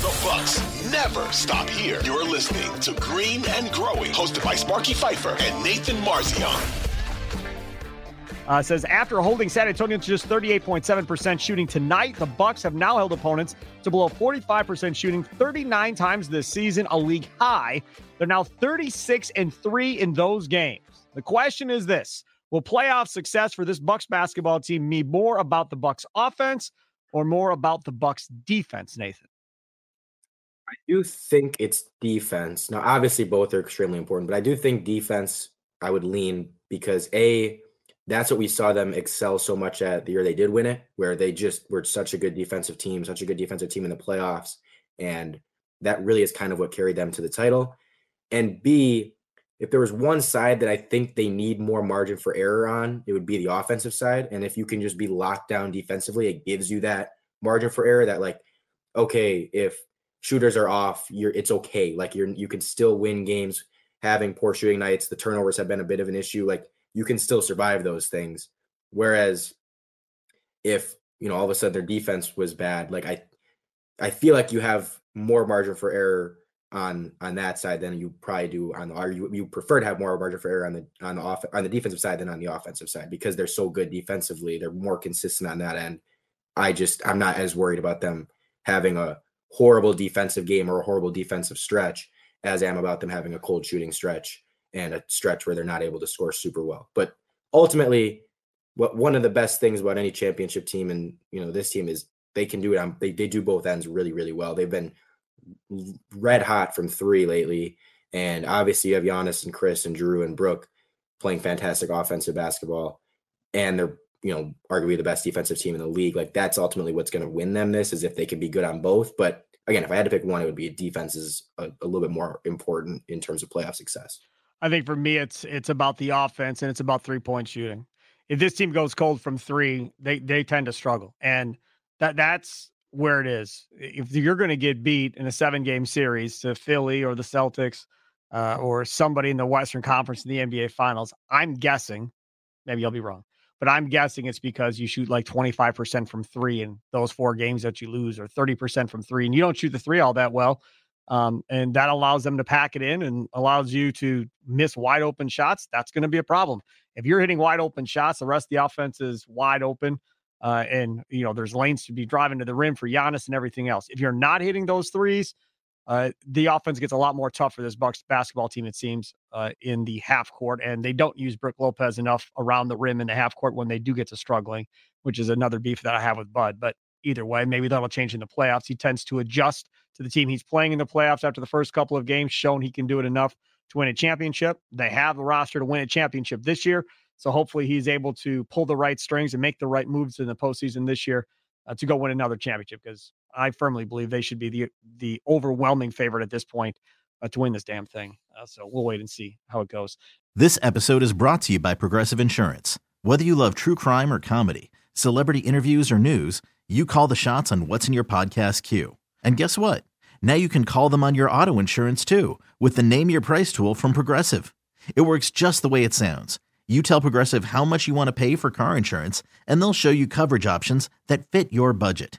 The Bucks never stop here. You're listening to Green and Growing, hosted by Sparky Fifer and Nathan Marzion. Uh, says after holding San Antonio to just 38.7% shooting tonight, the Bucks have now held opponents to below 45% shooting 39 times this season, a league high. They're now 36 and 3 in those games. The question is this: Will playoff success for this Bucks basketball team mean more about the Bucks offense or more about the Bucks defense, Nathan? I do think it's defense. Now, obviously, both are extremely important, but I do think defense. I would lean because a that's what we saw them excel so much at the year they did win it, where they just were such a good defensive team, such a good defensive team in the playoffs. And that really is kind of what carried them to the title. And B, if there was one side that I think they need more margin for error on, it would be the offensive side. And if you can just be locked down defensively, it gives you that margin for error that like, okay, if shooters are off, you're it's okay. Like you're you can still win games having poor shooting nights. The turnovers have been a bit of an issue. Like you can still survive those things. Whereas if, you know, all of a sudden their defense was bad, like I I feel like you have more margin for error on on that side than you probably do on the or you, you prefer to have more margin for error on the on the off on the defensive side than on the offensive side because they're so good defensively. They're more consistent on that end. I just I'm not as worried about them having a horrible defensive game or a horrible defensive stretch as I am about them having a cold shooting stretch and a stretch where they're not able to score super well. But ultimately, what one of the best things about any championship team and you know this team is they can do it on they, they do both ends really really well. They've been red hot from three lately, and obviously you have Giannis and Chris and Drew and Brook playing fantastic offensive basketball, and they're you know arguably the best defensive team in the league. Like that's ultimately what's going to win them this is if they can be good on both. But again, if I had to pick one, it would be defense is a, a little bit more important in terms of playoff success. I think for me, it's it's about the offense and it's about three point shooting. If this team goes cold from three, they they tend to struggle, and that that's where it is. If you're going to get beat in a seven game series to Philly or the Celtics uh, or somebody in the Western Conference in the NBA Finals, I'm guessing, maybe I'll be wrong, but I'm guessing it's because you shoot like 25% from three in those four games that you lose, or 30% from three, and you don't shoot the three all that well. Um, and that allows them to pack it in and allows you to miss wide open shots. That's going to be a problem. If you're hitting wide open shots, the rest of the offense is wide open. Uh, and you know, there's lanes to be driving to the rim for Giannis and everything else. If you're not hitting those threes, uh, the offense gets a lot more tough for this Bucks basketball team. It seems uh, in the half court, and they don't use Brook Lopez enough around the rim in the half court when they do get to struggling, which is another beef that I have with Bud. But either way, maybe that'll change in the playoffs. He tends to adjust to the team he's playing in the playoffs after the first couple of games, shown he can do it enough to win a championship. They have the roster to win a championship this year. So hopefully he's able to pull the right strings and make the right moves in the postseason this year uh, to go win another championship because I firmly believe they should be the the overwhelming favorite at this point uh, to win this damn thing. Uh, so we'll wait and see how it goes. This episode is brought to you by Progressive Insurance. Whether you love true crime or comedy, celebrity interviews or news, you call the shots on what's in your podcast queue. And guess what? Now you can call them on your auto insurance too with the Name Your Price tool from Progressive. It works just the way it sounds. You tell Progressive how much you want to pay for car insurance, and they'll show you coverage options that fit your budget.